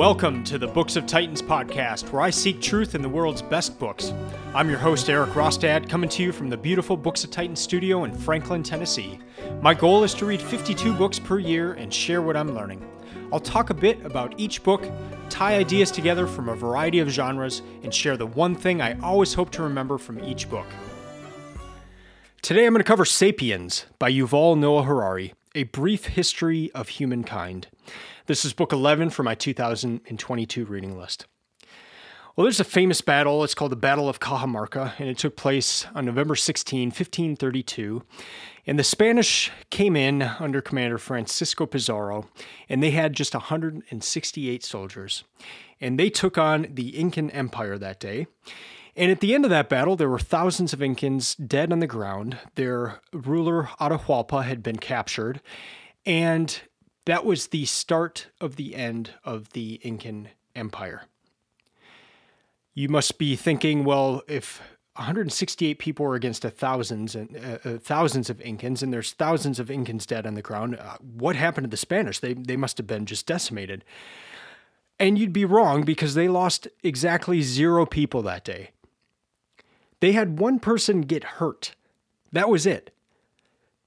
Welcome to the Books of Titans podcast, where I seek truth in the world's best books. I'm your host, Eric Rostad, coming to you from the beautiful Books of Titans studio in Franklin, Tennessee. My goal is to read 52 books per year and share what I'm learning. I'll talk a bit about each book, tie ideas together from a variety of genres, and share the one thing I always hope to remember from each book. Today I'm going to cover Sapiens by Yuval Noah Harari, a brief history of humankind. This is book 11 for my 2022 reading list. Well, there's a famous battle. It's called the Battle of Cajamarca, and it took place on November 16, 1532. And the Spanish came in under Commander Francisco Pizarro, and they had just 168 soldiers. And they took on the Incan Empire that day. And at the end of that battle, there were thousands of Incans dead on the ground. Their ruler, Atahualpa, had been captured. And that was the start of the end of the Incan Empire. You must be thinking, well, if 168 people are against thousands and uh, uh, thousands of Incans, and there's thousands of Incans dead on the ground. Uh, what happened to the Spanish? They they must have been just decimated. And you'd be wrong because they lost exactly zero people that day. They had one person get hurt. That was it.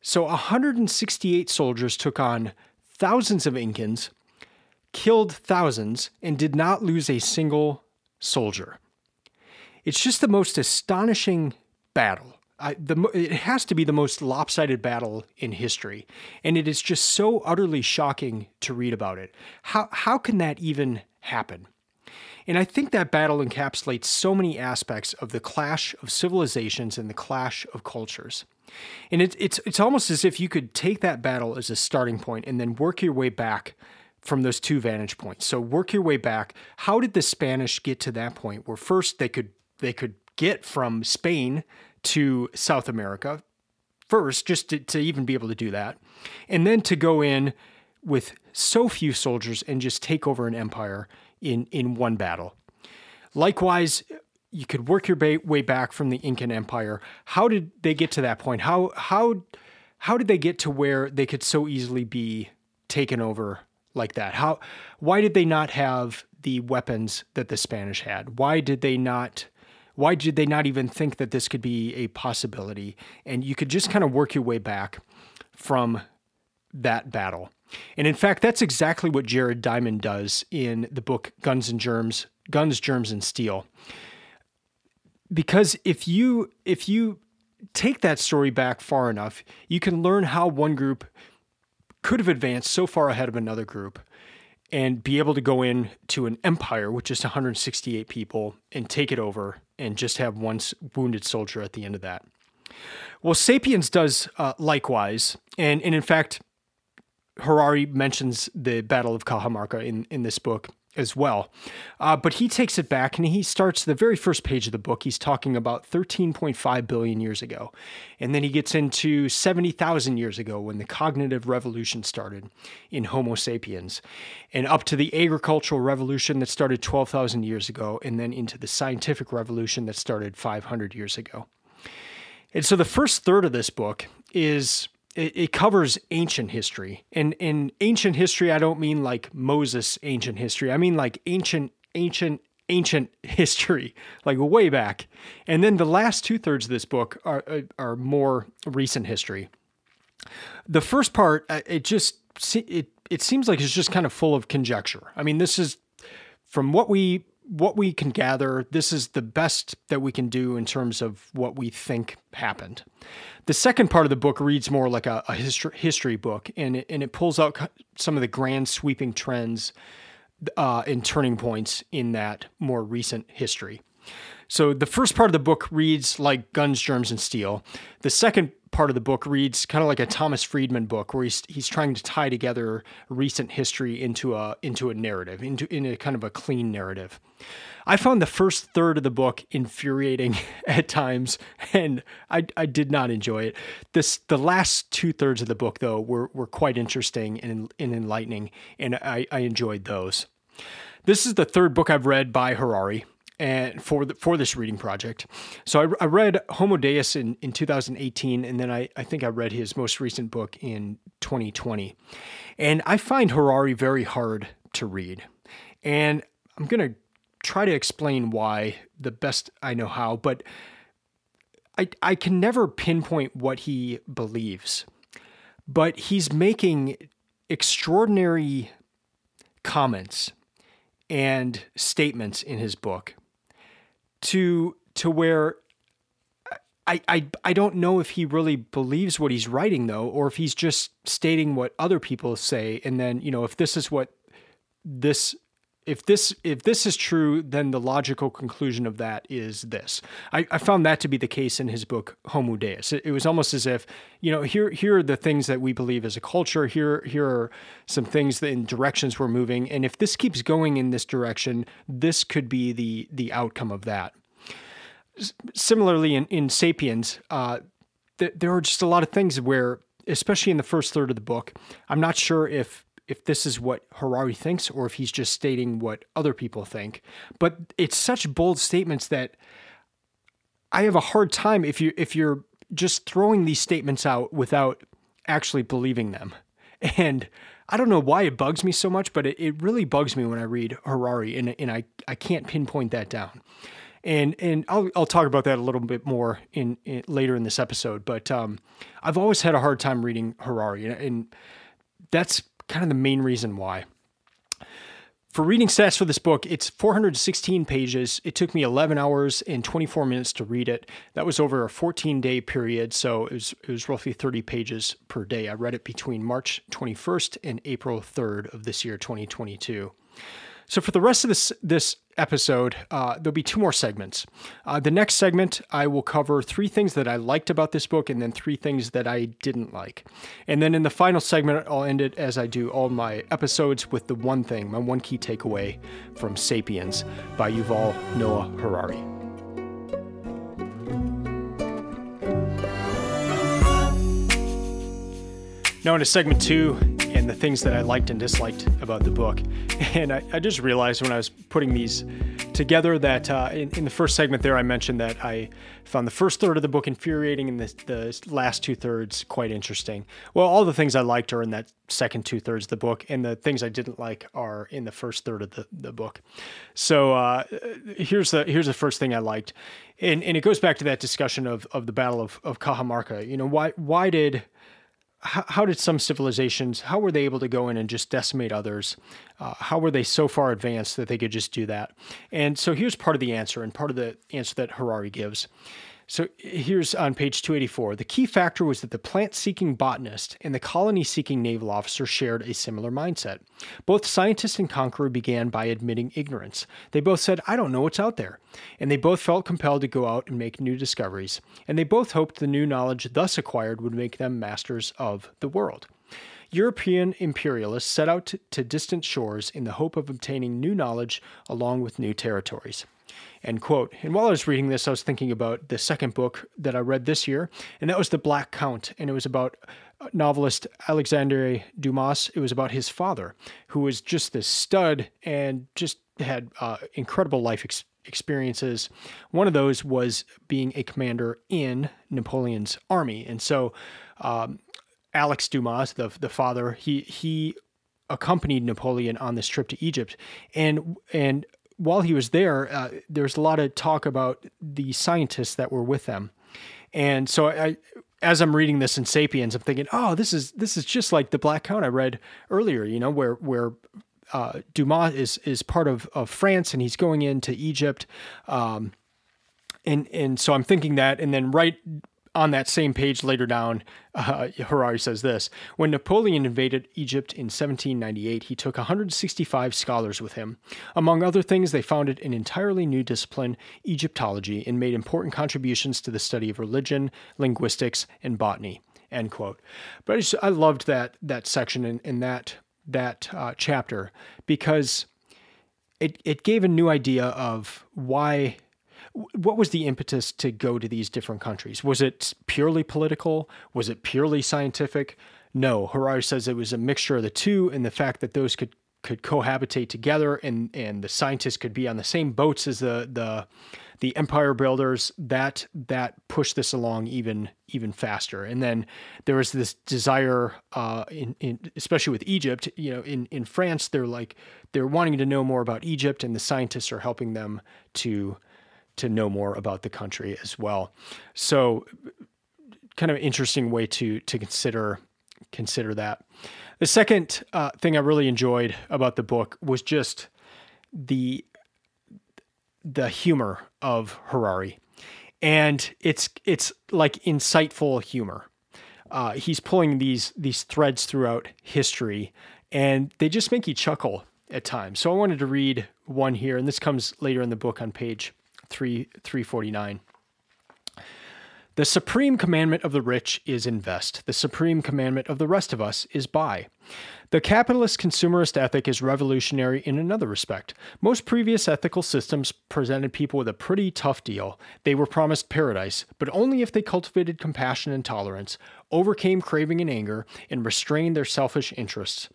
So 168 soldiers took on thousands of Incans, killed thousands, and did not lose a single soldier. It's just the most astonishing battle. I, the, it has to be the most lopsided battle in history, and it is just so utterly shocking to read about it. How, how can that even happen? And I think that battle encapsulates so many aspects of the clash of civilizations and the clash of cultures. And it, it's it's almost as if you could take that battle as a starting point and then work your way back from those two vantage points. So work your way back. How did the Spanish get to that point where first they could they could get from Spain to South America first, just to, to even be able to do that, and then to go in with so few soldiers and just take over an empire in in one battle. Likewise, you could work your way back from the Incan Empire. How did they get to that point? How how how did they get to where they could so easily be taken over like that? How why did they not have the weapons that the Spanish had? Why did they not why did they not even think that this could be a possibility? And you could just kind of work your way back from that battle. And in fact, that's exactly what Jared Diamond does in the book Guns and Germs, Guns, Germs and Steel because if you if you take that story back far enough, you can learn how one group could have advanced so far ahead of another group and be able to go in to an empire with just 168 people and take it over and just have one wounded soldier at the end of that. Well, Sapiens does uh, likewise, and and in fact, Harari mentions the Battle of Cajamarca in in this book as well. Uh, but he takes it back and he starts the very first page of the book. He's talking about 13.5 billion years ago. And then he gets into 70,000 years ago when the cognitive revolution started in Homo sapiens, and up to the agricultural revolution that started 12,000 years ago, and then into the scientific revolution that started 500 years ago. And so the first third of this book is it, it, covers ancient history. And in ancient history, I don't mean like Moses ancient history. I mean like ancient, ancient, ancient history, like way back. And then the last two thirds of this book are uh, are more recent history. The first part, uh, it just it it seems like it's just kind of full of conjecture. I mean, this is from what we what we can gather, this is the best that we can do in terms of what we think happened. The second part of the book reads more like a, a history, history book, and it, and it pulls out some of the grand sweeping trends uh, and turning points in that more recent history. So the first part of the book reads like Guns, Germs, and Steel. The second part of the book reads kind of like a Thomas Friedman book, where he's he's trying to tie together recent history into a into a narrative, into in a kind of a clean narrative. I found the first third of the book infuriating at times, and I I did not enjoy it. This the last two thirds of the book though were were quite interesting and, and enlightening, and I, I enjoyed those. This is the third book I've read by Harari and for the, for this reading project. So I, I, read Homo Deus in, in 2018, and then I, I think I read his most recent book in 2020. And I find Harari very hard to read. And I'm going to try to explain why the best I know how, but I, I can never pinpoint what he believes. But he's making extraordinary comments and statements in his book to to where I, I I don't know if he really believes what he's writing though, or if he's just stating what other people say, and then you know if this is what this if this if this is true, then the logical conclusion of that is this. I, I found that to be the case in his book Homo Deus. It, it, was almost as if you know here here are the things that we believe as a culture. Here here are some things that in directions we're moving, and if this keeps going in this direction, this could be the the outcome of that similarly, in, in Sapiens, uh, th- there are just a lot of things where, especially in the first third of the book, I'm not sure if if this is what Harari thinks or if he's just stating what other people think. But it's such bold statements that I have a hard time if you if you're just throwing these statements out without actually believing them. And I don't know why it bugs me so much, but it, it really bugs me when I read Harari and, and I, I can't pinpoint that down and and I'll I'll talk about that a little bit more in, in later in this episode. But um, I've always had a hard time reading Harari, and, and that's kind of the main reason why. For reading stats for this book, it's 416 pages. It took me 11 hours and 24 minutes to read it. That was over a 14 day period, so it was, it was roughly 30 pages per day. I read it between March 21st and April 3rd of this year, 2022. So for the rest of this this episode, uh, there'll be two more segments. Uh, the next segment, I will cover three things that I liked about this book, and then three things that I didn't like. And then in the final segment, I'll end it as I do all my episodes with the one thing, my one key takeaway from *Sapiens* by Yuval Noah Harari. Now, into segment two, and the things that I liked and disliked about the book. And I, I just realized when I was putting these together that uh, in, in, the first segment there, I mentioned that I found the first third of the book infuriating and the, the last two thirds quite interesting. Well, all the things I liked are in that second two thirds of the book, and the things I didn't like are in the first third of the, the book. So uh, here's the here's the first thing I liked, and and it goes back to that discussion of of the Battle of of Cajamarca. You know, why why did how, how, did some civilizations how were they able to go in and just decimate others? Uh, how were they so far advanced that they could just do that? And so here's part of the answer and part of the answer that harari gives so here's on page 284. The key factor was that the plant seeking botanist and the colony seeking naval officer shared a similar mindset. Both scientist and conqueror began by admitting ignorance. They both said, I don't know what's out there. And they both felt compelled to go out and make new discoveries. And they both hoped the new knowledge thus acquired would make them masters of the world. European imperialists set out to, to distant shores in the hope of obtaining new knowledge along with new territories. End quote. And while I was reading this, I was thinking about the second book that I read this year, and that was The Black Count. And it was about novelist Alexandre Dumas. It was about his father, who was just this stud and just had uh, incredible life ex- experiences. One of those was being a commander in Napoleon's army. And so, um, Alex Dumas, the the father, he he accompanied Napoleon on this trip to Egypt, and and while he was there, uh, there's a lot of talk about the scientists that were with them, and so I, as I'm reading this in *Sapiens*, I'm thinking, oh, this is this is just like the Black Count I read earlier. You know, where where uh, Dumas is is part of, of France and he's going into Egypt, um, and and so I'm thinking that, and then right on that same page later down, uh, Harari says this When Napoleon invaded Egypt in 1798, he took 165 scholars with him. Among other things, they founded an entirely new discipline, Egyptology, and made important contributions to the study of religion, linguistics, and botany. End quote. But I, just, I loved that that section in, in that that uh, chapter because it it gave a new idea of why what was the impetus to go to these different countries? Was it purely political? Was it purely scientific? No, Harari says it was a mixture of the two, and the fact that those could could cohabitate together and and the scientists could be on the same boats as the the the empire builders that that pushed this along even even faster and then there was this desire uh, in, in especially with Egypt you know in in France they're like they're wanting to know more about Egypt and the scientists are helping them to to know more about the country as well so kind of interesting way to to consider consider that the second uh, thing I really enjoyed about the book was just the the humor of Harari, and it's it's like insightful humor. Uh, he's pulling these these threads throughout history, and they just make you chuckle at times. So I wanted to read one here, and this comes later in the book on page three three forty nine. The supreme commandment of the rich is invest. The supreme commandment of the rest of us is buy. The capitalist consumerist ethic is revolutionary in another respect. Most previous ethical systems presented people with a pretty tough deal. They were promised paradise, but only if they cultivated compassion and tolerance, overcame craving and anger, and restrained their selfish interests.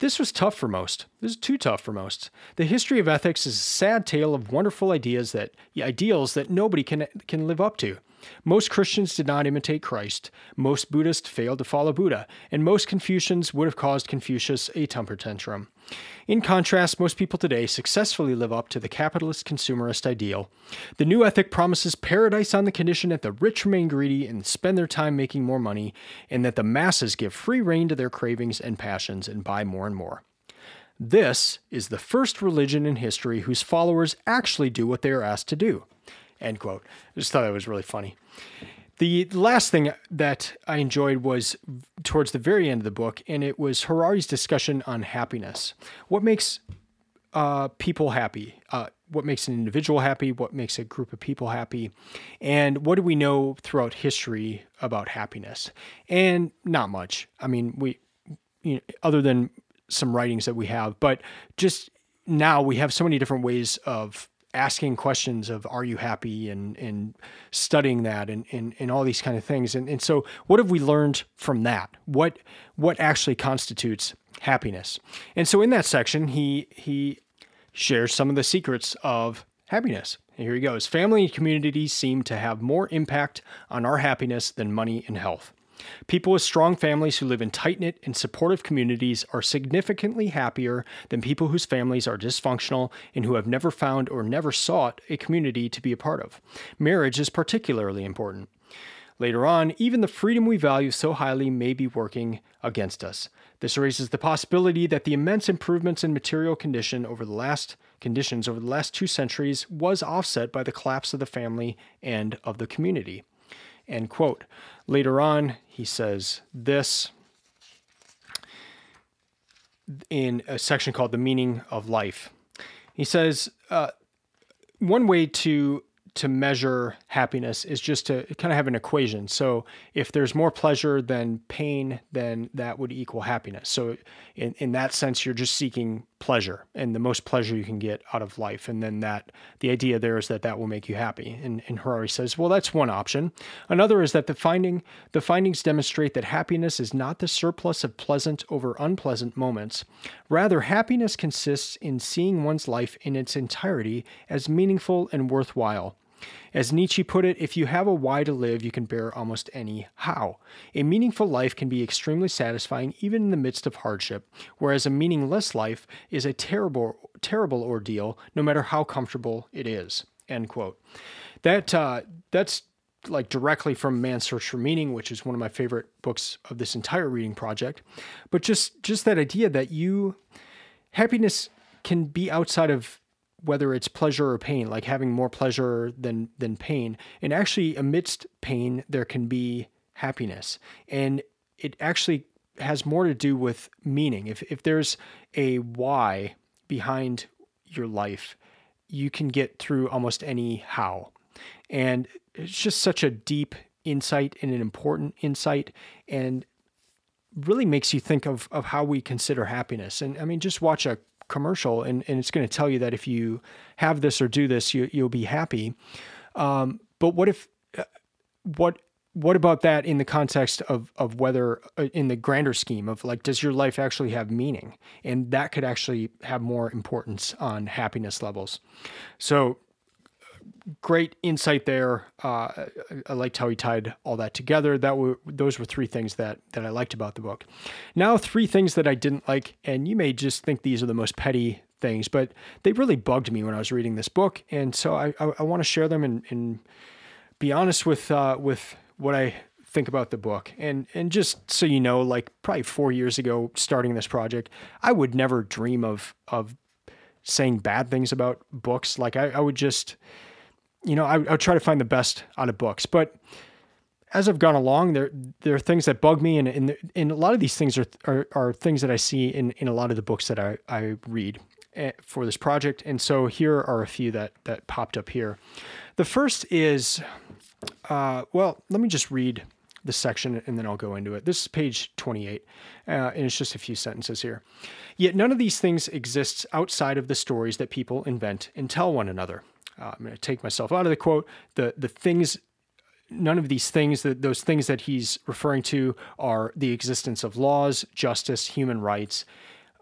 This was tough for most. This is too tough for most. The history of ethics is a sad tale of wonderful ideas that ideals that nobody can can live up to. Most Christians did not imitate Christ, most Buddhists failed to follow Buddha, and most Confucians would have caused Confucius a temper tantrum. In contrast, most people today successfully live up to the capitalist consumerist ideal. The new ethic promises paradise on the condition that the rich remain greedy and spend their time making more money, and that the masses give free rein to their cravings and passions and buy more and more. This is the first religion in history whose followers actually do what they are asked to do. End quote. I just thought that was really funny. The last thing that I enjoyed was towards the very end of the book, and it was Harari's discussion on happiness. What makes uh, people happy? Uh, what makes an individual happy? What makes a group of people happy? And what do we know throughout history about happiness? And not much. I mean, we, you know, other than some writings that we have, but just now we have so many different ways of asking questions of are you happy? and and studying that and and, and all these kind of things. And and so what have we learned from that? What what actually constitutes happiness? And so in that section he he shares some of the secrets of happiness. And here he goes. Family and community seem to have more impact on our happiness than money and health People with strong families who live in tight knit and supportive communities are significantly happier than people whose families are dysfunctional and who have never found or never sought a community to be a part of. Marriage is particularly important. Later on, even the freedom we value so highly may be working against us. This raises the possibility that the immense improvements in material condition over the last conditions over the last 2 centuries was offset by the collapse of the family and of the community. End quote. Later on, he says this in a section called The Meaning of Life. He says, uh, one way to to measure happiness is just to kind of have an equation. So if there's more pleasure than pain, then that would equal happiness. So in, in that sense, you're just seeking pleasure and the most pleasure you can get out of life. And then that the idea there is that that will make you happy. And, and Harari says, well, that's one option. Another is that the finding the findings demonstrate that happiness is not the surplus of pleasant over unpleasant moments. Rather, happiness consists in seeing one's life in its entirety as meaningful and worthwhile. As Nietzsche put it, if you have a why to live, you can bear almost any how. A meaningful life can be extremely satisfying even in the midst of hardship, whereas a meaningless life is a terrible, terrible ordeal, no matter how comfortable it is. End quote. That uh, that's like directly from Man's Search for Meaning, which is one of my favorite books of this entire reading project. But just just that idea that you happiness can be outside of whether it's pleasure or pain, like having more pleasure than than pain. And actually, amidst pain, there can be happiness, and it actually has more to do with meaning. If if there's a why behind your life, you can get through almost any how. And it's just such a deep insight and an important insight and really makes you think of, of how we consider happiness. And I mean, just watch a commercial and, and it's going to tell you that if you have this or do this, you, you'll be happy. Um, but what if, uh, what what about that in the context of of whether uh, in the grander scheme of like does your life actually have meaning and that could actually have more importance on happiness levels so great insight there uh, i liked how he tied all that together that were those were three things that that i liked about the book now three things that i didn't like and you may just think these are the most petty things but they really bugged me when i was reading this book and so i i, I want to share them and, and be honest with uh, with what I think about the book. And and just so you know, like probably four years ago, starting this project, I would never dream of of saying bad things about books. Like I, I would just, you know, I, I try to find the best out of books. But as I've gone along, there there are things that bug me, and and, and a lot of these things are, are are things that I see in in a lot of the books that I I read eh, for this project. And so here are a few that that popped up here. The first is uh, well, let me just read the section and then I'll go into it. This is page 28, uh, and it's just a few sentences here. Yet none of these things exists outside of the stories that people invent and tell one another. Uh, I'm going to take myself out of the quote. The the things, none of these things, that those things that he's referring to are the existence of laws, justice, human rights,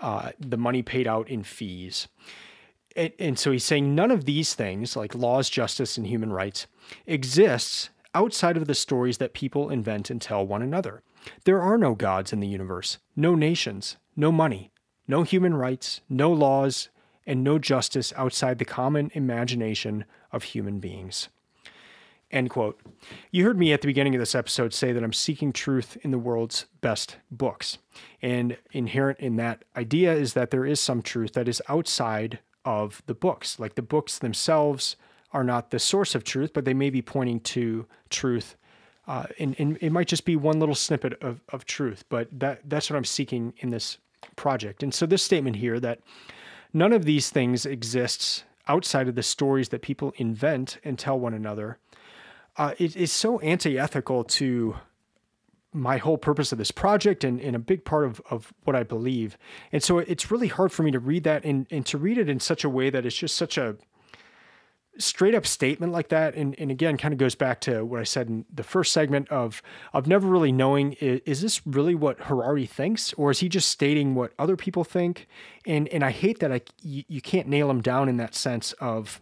uh, the money paid out in fees. And, and so he's saying none of these things, like laws, justice, and human rights, exists outside of the stories that people invent and tell one another. There are no gods in the universe, no nations, no money, no human rights, no laws, and no justice outside the common imagination of human beings. End quote. You heard me at the beginning of this episode say that I'm seeking truth in the world's best books. And inherent in that idea is that there is some truth that is outside of the books. Like the books themselves are not the source of truth, but they may be pointing to truth. Uh, and, and it might just be one little snippet of, of truth, but that, that's what I'm seeking in this project. And so, this statement here that none of these things exists outside of the stories that people invent and tell one another uh, it is so anti ethical to my whole purpose of this project and, and a big part of, of what I believe. And so it's really hard for me to read that and, and to read it in such a way that it's just such a straight up statement like that and, and again kind of goes back to what i said in the first segment of of never really knowing is, is, this really what harari thinks or is he just stating what other people think? And and i hate that i you, you can't nail him down in that sense of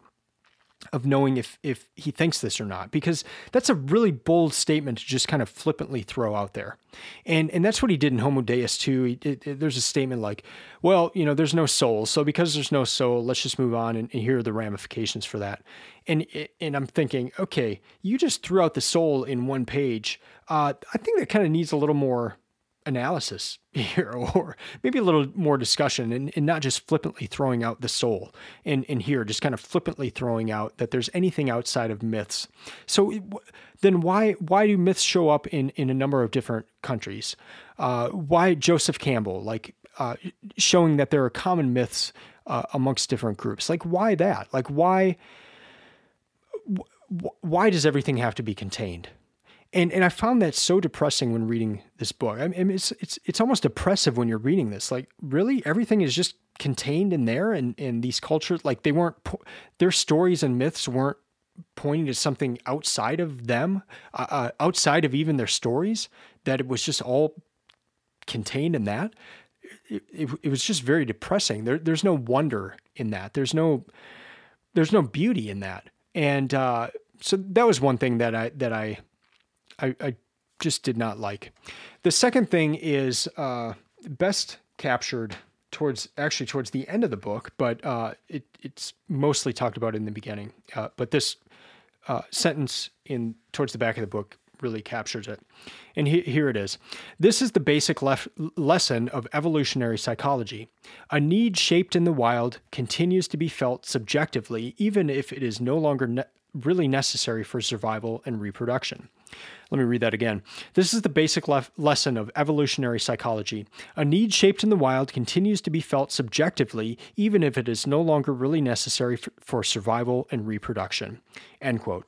of knowing if if he thinks this or not because that's a really bold statement to just kind of flippantly throw out there. And and that's what he did in homo deus too. He, it, it, there's a statement like well you know there's no soul. So because there's no soul let's just move on and, and here are the ramifications for that. And and i'm thinking okay you just threw out the soul in one page. Uh, i think that kind of needs a little more analysis here or maybe a little more discussion and, and not just flippantly throwing out the soul in, in here just kind of flippantly throwing out that there's anything outside of myths. So then why why do myths show up in in a number of different countries? Uh, why joseph campbell like uh, showing that there are common myths uh, amongst different groups? Like why that? Like why why does everything have to be contained and and I found that so depressing when reading this book. I mean, it's it's it's almost depressive when you're reading this. Like, really, everything is just contained in there, and and these cultures, like they weren't their stories and myths weren't pointing to something outside of them, uh, uh, outside of even their stories. That it was just all contained in that. It, it, it was just very depressing. There, there's no wonder in that. There's no there's no beauty in that. And uh, so that was one thing that I that I I, I just did not like. The second thing is uh, best captured towards actually towards the end of the book, but uh, it, it's mostly talked about in the beginning. Uh, but this uh, sentence in towards the back of the book really captures it. And he, here it is. This is the basic lef- lesson of evolutionary psychology. A need shaped in the wild continues to be felt subjectively, even if it is no longer ne- really necessary for survival and reproduction. Let me read that again. This is the basic le- lesson of evolutionary psychology. A need shaped in the wild continues to be felt subjectively, even if it is no longer really necessary f- for survival and reproduction. End quote.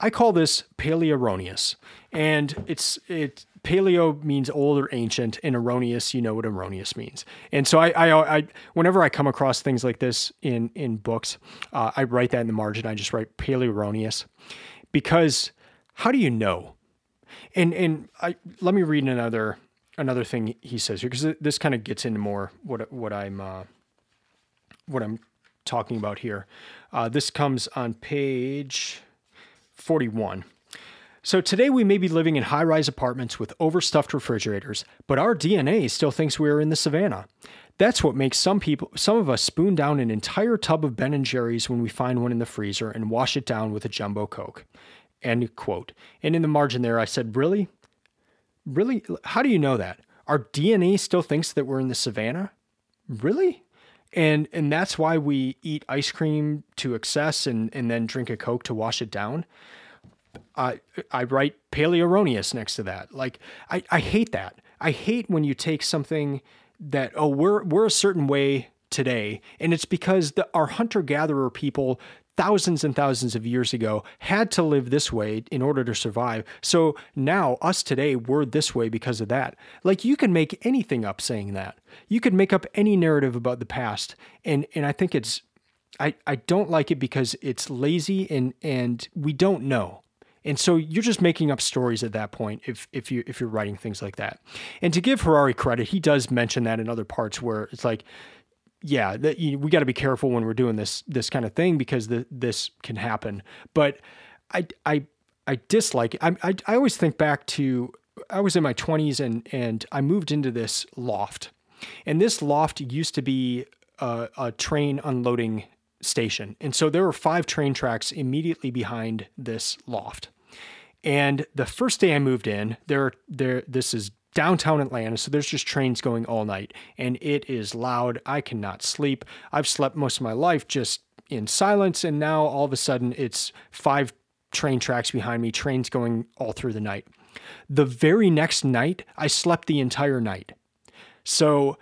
I call this paleoerroneous, and it's it paleo means old or ancient, and erroneous, you know what erroneous means. And so I, I, I whenever I come across things like this in in books, uh, I write that in the margin. I just write paleo erroneous, because how do you know? And and I let me read another another thing he says here because this kind of gets into more what what I'm uh, what I'm talking about here. Uh, this comes on page 41. So today we may be living in high rise apartments with overstuffed refrigerators, but our DNA still thinks we are in the savannah. That's what makes some people, some of us, spoon down an entire tub of Ben and Jerry's when we find one in the freezer and wash it down with a jumbo Coke. End quote. And in the margin there, I said, "Really, really? How do you know that? Our DNA still thinks that we're in the savannah? Really?" And and that's why we eat ice cream to excess and and then drink a Coke to wash it down. I I write paleo next to that. Like I, I hate that. I hate when you take something that oh we're we're a certain way today and it's because the, our hunter gatherer people thousands and thousands of years ago had to live this way in order to survive. So now us today we're this way because of that. Like you can make anything up saying that. You could make up any narrative about the past and and I think it's I I don't like it because it's lazy and and we don't know. And so you're just making up stories at that point if if you if you're writing things like that. And to give Harari credit, he does mention that in other parts where it's like, yeah, that you, we got to be careful when we're doing this this kind of thing because the, this can happen. But I I I dislike it. I, I I always think back to I was in my 20s and and I moved into this loft, and this loft used to be a, a train unloading station, and so there were five train tracks immediately behind this loft. And the first day I moved in, there, there, this is downtown Atlanta, so there's just trains going all night, and it is loud. I cannot sleep. I've slept most of my life just in silence, and now all of a sudden it's five train tracks behind me, trains going all through the night. The very next night, I slept the entire night. So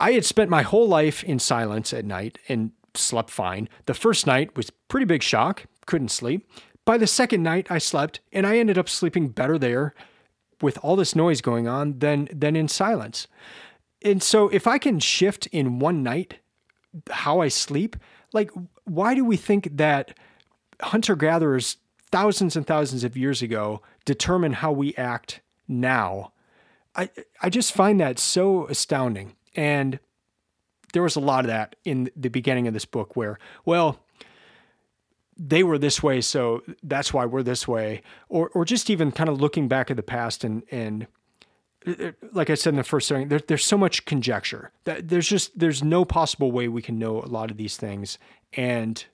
I had spent my whole life in silence at night and slept fine. The first night was pretty big shock, couldn't sleep. By the second night, I slept, and I ended up sleeping better there with all this noise going on than than in silence. And so, if I can shift in one night how I sleep, like why do we think that hunter gatherers thousands and thousands of years ago determine how we act now? I I just find that so astounding. And there was a lot of that in the beginning of this book where, well, they were this way, so that's why we're this way, or or just even kind of looking back at the past and and uh, like I said in the first thing, there, there's so much conjecture that there's just there's no possible way we can know a lot of these things, and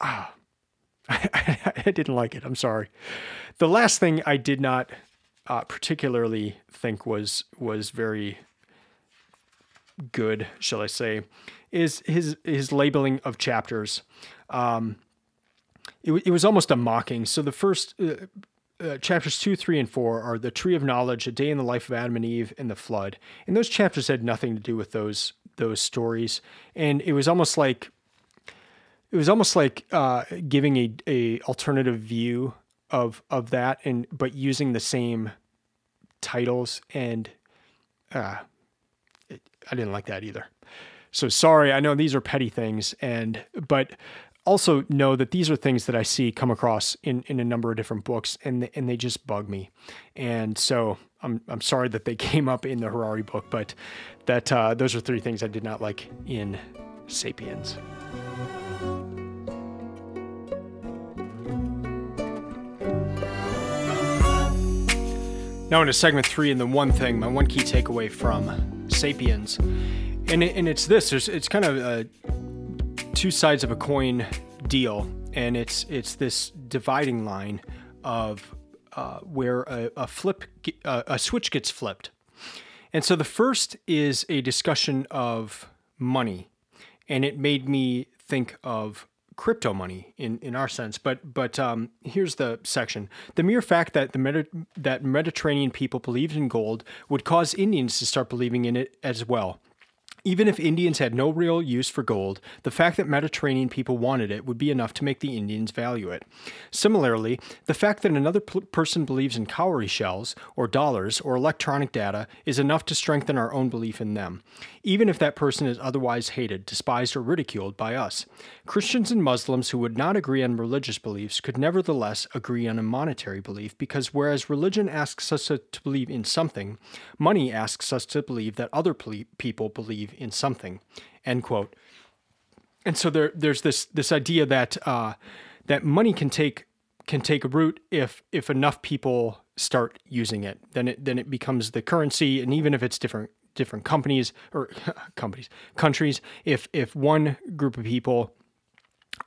ah, I, I didn't like it. I'm sorry. The last thing I did not uh, particularly think was was very good, shall I say, is his his labeling of chapters. Um, it, it was almost a mocking. So the first uh, uh, chapters two, three, and four are the tree of knowledge, a day in the life of Adam and Eve, and the flood. And those chapters had nothing to do with those those stories. And it was almost like it was almost like uh, giving a, a alternative view of of that, and but using the same titles. And uh, it, I didn't like that either. So sorry, I know these are petty things, and but also know that these are things that I see come across in, in a number of different books and and they just bug me. And so I'm I'm sorry that they came up in the Harari book, but that uh, those are three things I did not like in Sapiens. Now into segment three, and the one thing, my one key takeaway from Sapiens, and it, and it's this: it's kind of a two sides of a coin deal, and it's it's this dividing line of uh, where a, a flip uh, a switch gets flipped. And so the first is a discussion of money, and it made me think of crypto money in, in our sense. But but um, here's the section: the mere fact that the Medi- that Mediterranean people believed in gold would cause Indians to start believing in it as well. Even if Indians had no real use for gold, the fact that Mediterranean people wanted it would be enough to make the Indians value it. Similarly, the fact that another p- person believes in cowrie shells, or dollars, or electronic data is enough to strengthen our own belief in them, even if that person is otherwise hated, despised, or ridiculed by us. Christians and Muslims who would not agree on religious beliefs could nevertheless agree on a monetary belief because whereas religion asks us to, believe in something, money asks us to believe that other ple- people believe believe in something, end quote. And so there, there's this this idea that uh, that money can take can take root if if enough people start using it. Then it then it becomes the currency, and even if it's different different companies or companies countries, if if one group of people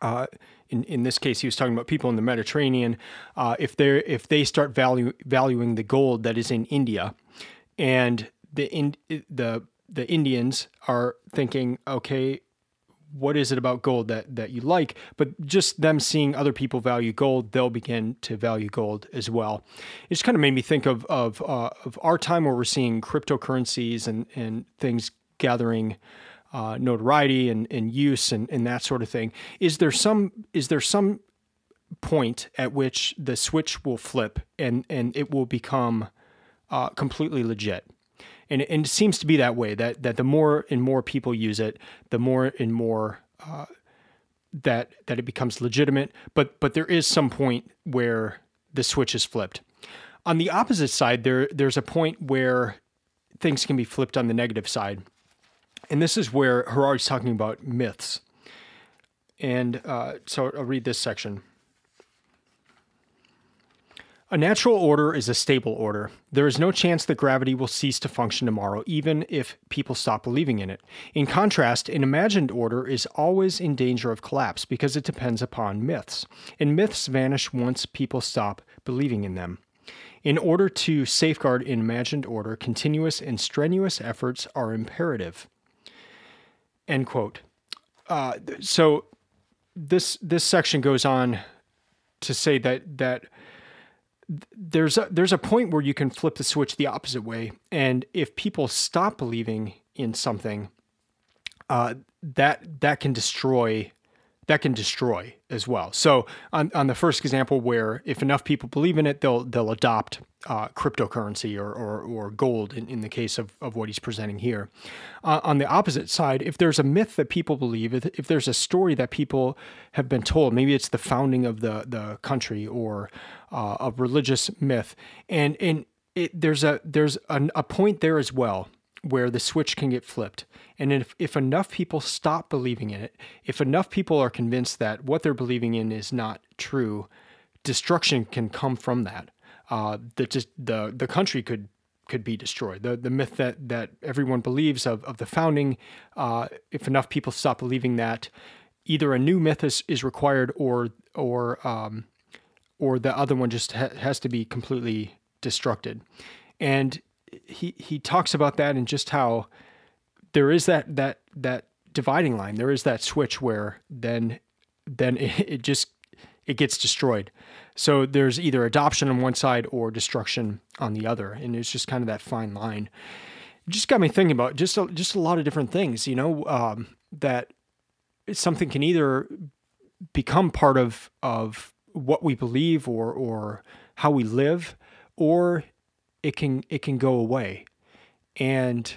uh, in, in this case, he was talking about people in the Mediterranean. Uh, if they if they start value, valuing the gold that is in India, and the in, the the Indians are thinking, okay, what is it about gold that that you like? But just them seeing other people value gold, they'll begin to value gold as well. It just kind of made me think of of uh, of our time where we're seeing cryptocurrencies and and things gathering. Uh, notoriety and, and use and, and that sort of thing. Is there some is there some point at which the switch will flip and and it will become uh, completely legit? And, and it seems to be that way that that the more and more people use it, the more and more uh, that that it becomes legitimate. But but there is some point where the switch is flipped. On the opposite side, there there's a point where things can be flipped on the negative side, and this is where Harari's talking about myths. And uh, so I'll read this section. A natural order is a stable order. There is no chance that gravity will cease to function tomorrow, even if people stop believing in it. In contrast, an imagined order is always in danger of collapse because it depends upon myths, and myths vanish once people stop believing in them. In order to safeguard an imagined order, continuous and strenuous efforts are imperative. End quote. Uh, so this this section goes on to say that that there's a, there's a point where you can flip the switch the opposite way, and if people stop believing in something, uh, that that can destroy that can destroy as well. So on, on the first example, where if enough people believe in it, they'll they'll adopt uh, cryptocurrency or, or, or gold in, in the case of, of what he's presenting here. Uh, on the opposite side, if there's a myth that people believe, if, if there's a story that people have been told, maybe it's the founding of the the country or uh, a religious myth, and and it, there's a there's an, a point there as well where the switch can get flipped. And if, if enough people stop believing in it, if enough people are convinced that what they're believing in is not true, destruction can come from that. Uh, the, the, the country could could be destroyed. The the myth that that everyone believes of, of the founding, uh, if enough people stop believing that, either a new myth is, is required or or um, or the other one just ha- has to be completely destructed. And he he talks about that and just how there is that that that dividing line. There is that switch where then then it, it just it gets destroyed. So there's either adoption on one side or destruction on the other, and it's just kind of that fine line. It just got me thinking about just a, just a lot of different things. You know um, that something can either become part of of what we believe or or how we live, or it can it can go away, and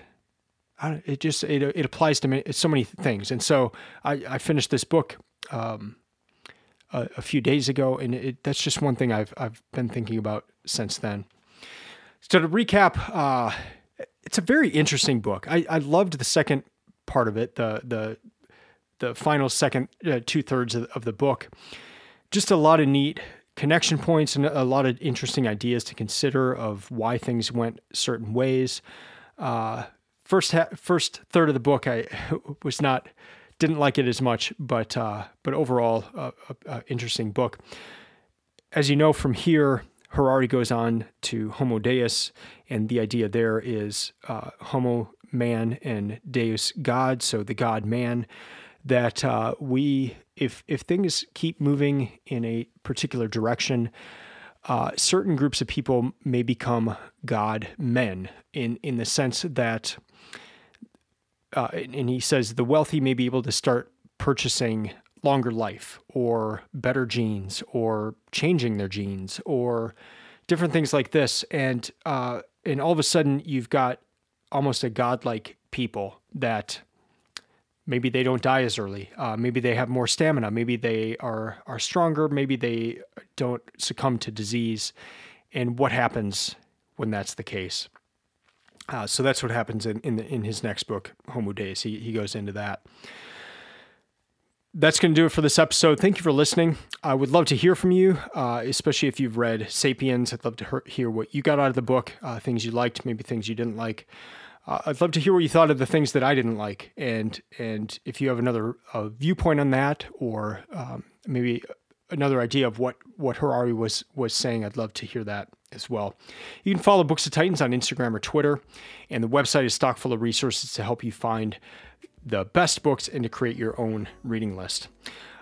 it just it it applies to many, so many things. And so I, I finished this book um, a, a, few days ago, and it, that's just one thing I've I've been thinking about since then. So to recap, uh, it's a very interesting book. I, I loved the second part of it, the the the final second uh, two thirds of, of the book. Just a lot of neat connection points and a lot of interesting ideas to consider of why things went certain ways. Uh, first ha- first third of the book, I was not didn't like it as much, but uh, but overall, uh, uh, interesting book. As you know from here, Harari goes on to Homo Deus, and the idea there is uh, Homo man and Deus God, so the God man. That uh, we if if things keep moving in a particular direction, uh, certain groups of people may become God men in in the sense that uh, and he says the wealthy may be able to start purchasing longer life or better genes or changing their genes or different things like this. And uh, and all of a sudden you've got almost a godlike people that maybe they don't die as early. Uh, maybe they have more stamina. Maybe they are are stronger. Maybe they don't succumb to disease. And what happens when that's the case? Uh, so that's what happens in in, the, in his next book, Homo Deus. He he goes into that. That's going to do it for this episode. Thank you for listening. I would love to hear from you, uh, especially if you've read *Sapiens*. I'd love to hear what you got out of the book, uh, things you liked, maybe things you didn't like. Uh, I'd love to hear what you thought of the things that I didn't like, and and if you have another uh, viewpoint on that, or um, maybe another idea of what what Harari was was saying, I'd love to hear that as well. You can follow Books of Titans on Instagram or Twitter, and the website is stock full of resources to help you find the best books and to create your own reading list.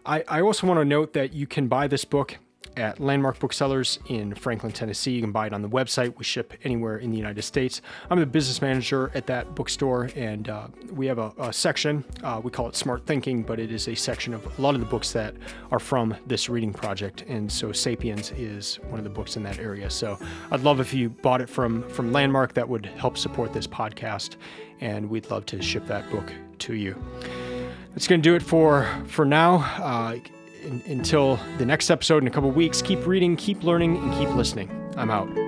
I, I also want to note that you can buy this book at Landmark Booksellers in Franklin, Tennessee. You can buy it on the website. We ship anywhere in the United States. I'm the business manager at that bookstore, and uh, we have a, a section. Uh, we call it Smart Thinking, but it is a section of a lot of the books that are from this reading project. And so Sapiens is one of the books in that area. So I'd love if you bought it from from Landmark. That would help support this podcast, and we'd love to ship that book to you. That's going to do it for for now. Uh, in, until the next episode in a couple weeks, keep reading, keep learning, and keep listening. I'm out.